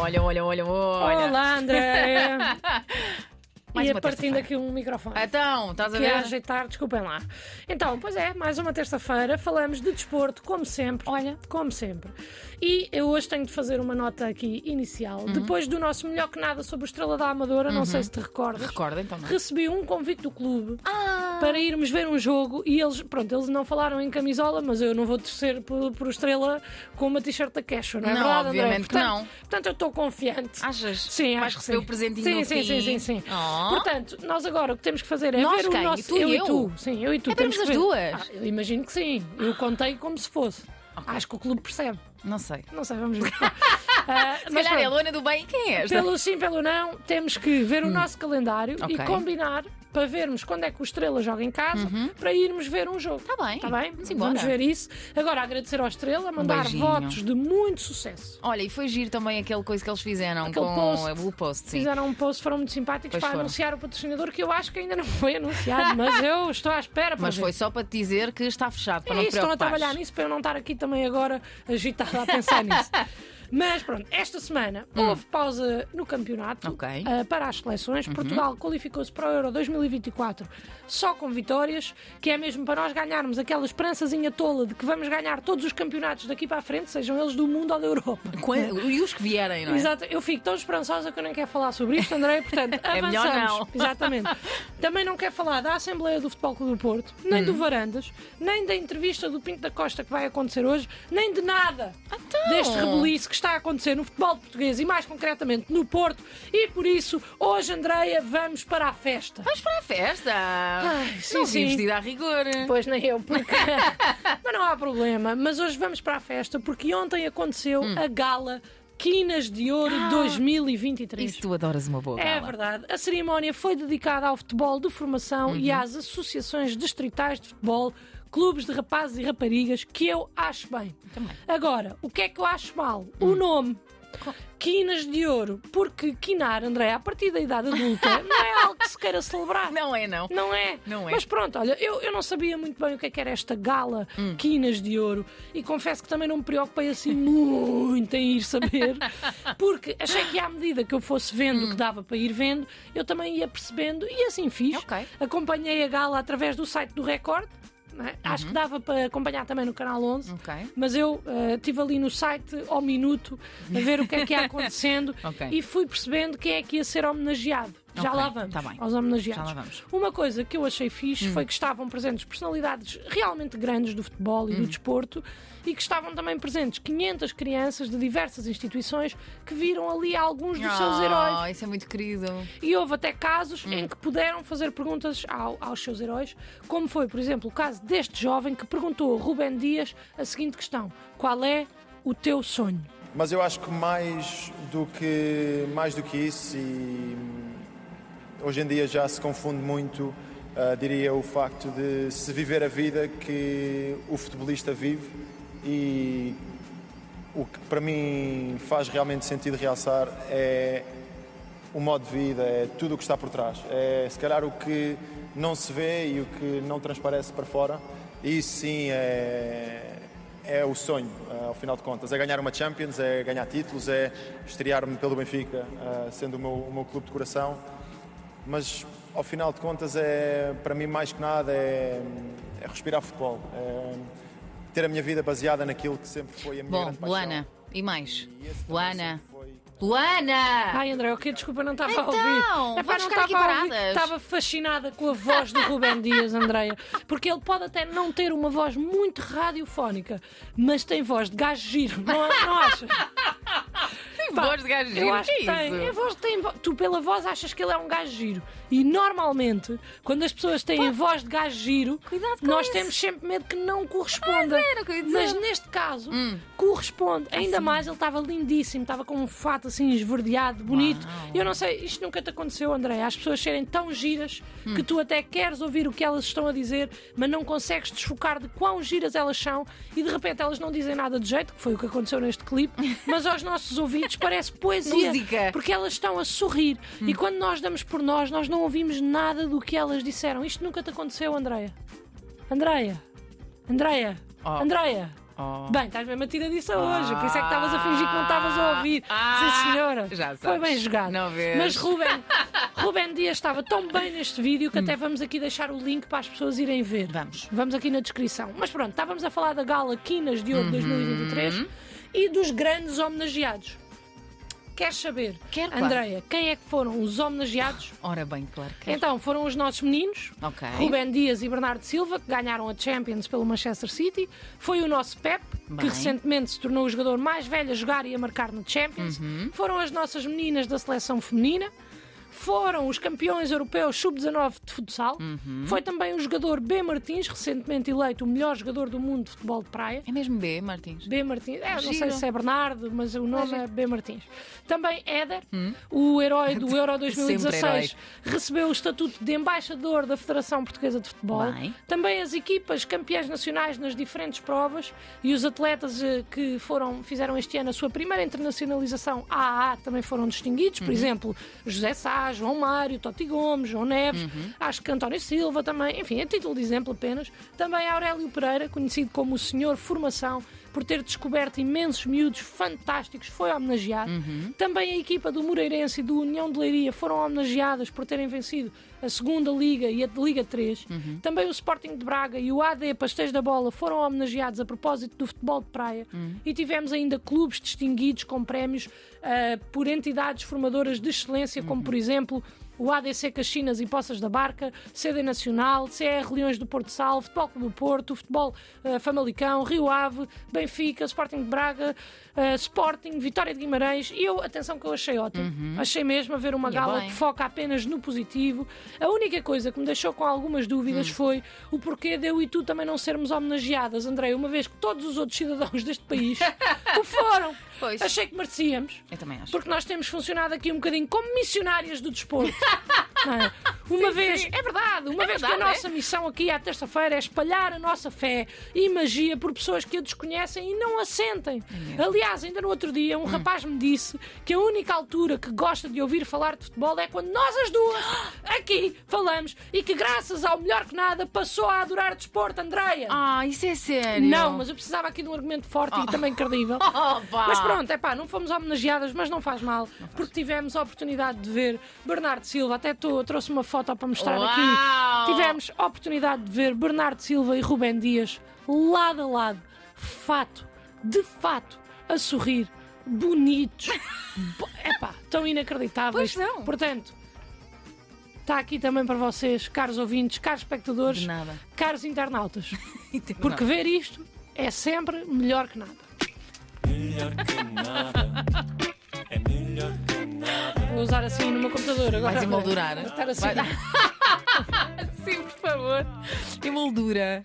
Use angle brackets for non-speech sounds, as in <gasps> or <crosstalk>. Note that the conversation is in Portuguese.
Olha, olha, olha, olha. Olá, André! <laughs> Mais Ia uma partindo aqui um microfone. Então, estás a Que é ver? ajeitar, desculpem lá. Então, pois é, mais uma terça-feira, falamos de desporto, como sempre. Olha. Como sempre. E eu hoje tenho de fazer uma nota aqui inicial. Uhum. Depois do nosso melhor que nada sobre o Estrela da Amadora, não sei se te recordas, Recorda então. não? recebi um convite do clube Ah, para irmos ver um jogo e eles, pronto, eles não falaram em camisola, mas eu não vou torcer por, por Estrela com uma t-shirt da Cashew, não é Não, verdade, obviamente André? Portanto- não. Portanto, eu estou confiante. achas? Sim, acho que sim. o presentinho sim, sim, sim, sim, sim. Oh. Portanto, nós agora o que temos que fazer é Nós ver quem? o nosso. Tu e eu e eu? tu. Sim, eu e tu. É temos as ver. duas? Ah, eu imagino que sim. Eu contei como se fosse. Acho que o clube percebe. Não sei. Não sei, vamos ver. <laughs> Ah, Se mas calhar é a pronto, Luana do Bem. Quem é esta? pelo sim, pelo não, temos que ver o nosso calendário Ok. e combinar para vermos quando é que o Estrela joga em casa para irmos ver um jogo. Tá bem. Tá bem? Vamos embora. Vamos ver isso. Agora, agradecer ao Estrela, mandar beijinho. votos de muito sucesso. Olha, e foi giro também aquele coisa que eles fizeram Aquele com post. o post, sim. Fizeram um post, foram muito simpáticos Pois para foram. anunciar o patrocinador que eu acho que ainda não foi anunciado, <laughs> mas eu estou à espera para Mas ver. foi só para te dizer que está fechado, para É não te isso, estão a preocupares. trabalhar nisso para eu não estar aqui também agora agitada a pensar nisso. <laughs> Mas pronto, esta semana houve pausa no campeonato Hum. Ok. Uhum. ah, para as seleções. Portugal qualificou-se para o Euro 2024 só com vitórias, que é mesmo para nós ganharmos aquela esperançazinha tola de que vamos ganhar todos os campeonatos daqui para a frente, sejam eles do mundo ou da Europa. E os que vierem, não é? Exato, eu fico tão esperançosa que eu nem quero falar sobre isto, André, portanto, <laughs> É avançamos. melhor não. <laughs> Exatamente. Também não quero falar da Assembleia do Futebol Clube do Porto, nem Hum. do Varandas, nem da entrevista do Pinto da Costa que vai acontecer hoje, nem de nada Então. deste rebuliço que está a acontecer no futebol português e mais concretamente no Porto. E por isso, hoje, Andreia, vamos para a festa. Vamos para a festa! Ai, sim, não sim. vestida a rigor. Pois nem eu, porque. <laughs> mas não há problema. Mas hoje vamos para a festa porque ontem aconteceu Hum. a gala Quinas de Ouro 2023. Isso tu adoras uma boa É gala. verdade. A cerimónia foi dedicada ao futebol de formação e Uhum. às associações distritais de futebol, clubes de rapazes e raparigas, que eu acho bem. Também. Agora, o que é que eu acho mal? Hum. O nome. Quinas de Ouro. Porque quinar, André, a partir da idade adulta, <laughs> não é algo que se queira celebrar. Não é, não. Não é? Não é. Mas pronto, olha, eu, eu não sabia muito bem o que, é que era esta gala Hum. Quinas de Ouro e confesso que também não me preocupei assim muito em ir saber, <laughs> porque achei que à medida que eu fosse vendo o que dava para ir vendo, eu também ia percebendo e assim fiz. Hum. Ok. Acompanhei a gala através do site do Record, é? acho Uhum. que dava para acompanhar também no Canal 11. Ok. Mas eu eh, estive ali no site ao minuto a ver o que é que ia <laughs> acontecendo Ok. e fui percebendo quem é que ia ser homenageado. Já Ok, lá vamos tá bem. aos homenageados. Já lá vamos. Uma coisa que eu achei fixe foi que estavam presentes personalidades realmente grandes do futebol e do desporto e que estavam também presentes 500 crianças de diversas instituições que viram ali alguns dos seus heróis. Oh, isso é muito querido. E houve até casos em que puderam fazer perguntas ao- aos seus heróis, como foi, por exemplo, o caso deste jovem que perguntou a Rubem Dias a seguinte questão: Qual é o teu sonho? Mas eu acho que mais do que, mais do que isso, e hum, hoje em dia já se confunde muito, ah, diria, o facto de se viver a vida que o futebolista vive e o que para mim faz realmente sentido realçar é o modo de vida, é tudo o que está por trás. É se calhar o que não se vê e o que não transparece para fora. E isso sim é, é o sonho, eh, ao final de contas. É ganhar uma Champions, é ganhar títulos, é estrear-me pelo Benfica, eh, sendo o meu, o meu clube de coração. Mas ao final de contas, é, para mim, mais que nada, é, é respirar futebol. É ter a minha vida baseada naquilo que sempre foi a minha Bom, grande paixão. Luana, e mais? E Luana. foi- Luana! Ai, André, ok, desculpa, não estava Então, a ouvir. vamos não ficar aqui estava a ouvir. paradas. Estava fascinada com a voz do Rubem Dias, Andreia. Porque ele pode até não ter uma voz muito radiofónica, mas tem voz de gajo giro, não, não acha? Pá, voz de gajo giro, Eu acho que que é tem. A voz tem Tu, pela voz, achas que ele é um gajo giro. E normalmente, quando as pessoas têm a voz de gajo giro, Cuidado com nós isso. temos sempre medo que não corresponda. Ia dizer. Mas neste caso, corresponde. Ainda mais, ele estava lindíssimo, estava com um fato assim esverdeado, bonito. Eu não sei, isto nunca te aconteceu, André. As pessoas serem tão giras que tu até queres ouvir o que elas estão a dizer, mas não consegues desfocar de quão giras elas são e de repente elas não dizem nada de jeito, que foi o que aconteceu neste clipe, <laughs> mas aos nossos ouvidos parece poesia. Música. Porque elas estão a sorrir. E quando nós damos por nós, nós não ouvimos nada do que elas disseram. Isto nunca te aconteceu, Andreia. Andreia. Andreia, Oh. Andreia. Oh. Bem, estás mesmo a tiradiça hoje, por isso é que estavas a fingir que não estavas a ouvir. Ah, Sim, senhora. já Foi sabes. bem jogado. Não vês? Mas Ruben, <laughs> Ruben Dias estava tão bem neste vídeo que até vamos aqui deixar o link para as pessoas irem ver. Vamos. Vamos aqui na descrição. Mas pronto, estávamos a falar da gala Quinas de Ouro Uhum. 2023 e dos grandes homenageados. Queres saber, Quero, claro. Andreia, quem é que foram os homenageados? Ora bem, claro que Então, foram os nossos meninos, Ok. Rubén Dias e Bernardo Silva, que ganharam a Champions pelo Manchester City. Foi o nosso Pep, que Bem. recentemente se tornou o jogador mais velho a jogar e a marcar no Champions. Uhum. Foram as nossas meninas da seleção feminina. Foram os campeões europeus sub-19 de futsal. Uhum. Foi também o jogador B. Martins, recentemente eleito o melhor jogador do mundo de futebol de praia. É mesmo B, Martins. B. Martins, é, não sei se é Bernardo, mas o nome é B. Martins. Também Éder, o herói do <laughs> Euro 2016, Hum? Sempre recebeu o estatuto de embaixador da Federação Portuguesa de Futebol. Bem. Também as equipas campeãs nacionais nas diferentes provas e os atletas eh, que foram, fizeram este ano a sua primeira internacionalização AAA também foram distinguidos. Uhum. Por exemplo, José Sá, João Mário, Totti Gomes, João Neves, Uhum. acho que António Silva também, enfim, a título de exemplo apenas. Também Aurélio Pereira, conhecido como o Senhor Formação, por ter descoberto imensos miúdos fantásticos, foi homenageado. Uhum. Também a equipa do Moreirense e do União de Leiria foram homenageadas por terem vencido a segunda Liga e a Liga 3. Uhum. Também o Sporting de Braga e o AD Pastéis da Bola foram homenageados a propósito do futebol de praia. Uhum. E tivemos ainda clubes distinguidos com prémios ah, por entidades formadoras de excelência, Uhum. como por exemplo o ADC Caxinas e Poças da Barca, CD Nacional, CR Leões do Porto Sal, Futebol Clube do Porto, Futebol ah, Famalicão, Rio Ave, Benfica, Sporting de Braga, ah, Sporting, Vitória de Guimarães. E eu, atenção que eu achei ótimo. Achei mesmo a ver uma E gala bem. que foca apenas no positivo. A única coisa que me deixou com algumas dúvidas Hum. foi o porquê de eu e tu também não sermos homenageadas, André, uma vez que todos os outros cidadãos <laughs> deste país <laughs> o foram. Pois. Achei que merecíamos. Eu também acho. Porque nós temos funcionado aqui um bocadinho como missionárias do desporto. <laughs> Não é? <laughs> Uma vez, é verdade, uma É vez verdade, que a nossa missão aqui à terça-feira é espalhar a nossa fé e magia por pessoas que a desconhecem e não a sentem. Aliás, ainda no outro dia, um rapaz me disse que a única altura que gosta de ouvir falar de futebol é quando nós as duas <gasps> aqui falamos e que, graças ao melhor que nada, passou a adorar desporto, Andreia. Ah, isso é sério. Não, mas eu precisava aqui de um argumento forte e também credível. <laughs> Opa! Mas pronto, é pá, não fomos homenageadas, mas não faz mal, porque tivemos a oportunidade de ver Bernardo Silva, até trouxe uma foto para mostrar Uau! aqui. Tivemos a oportunidade de ver Bernardo Silva e Rubén Dias lado a lado, fato, de fato, a sorrir, bonitos. <laughs> É pá, tão inacreditáveis. Pois são. Portanto, está aqui também para vocês, caros ouvintes, caros espectadores, De nada. caros internautas, <laughs> Porque porque ver isto é sempre melhor que nada. Melhor que nada. É melhor que usar assim no meu computador agora. Vais emoldurar. Estar assim. Vai- <laughs> Sim, por favor. Emoldura.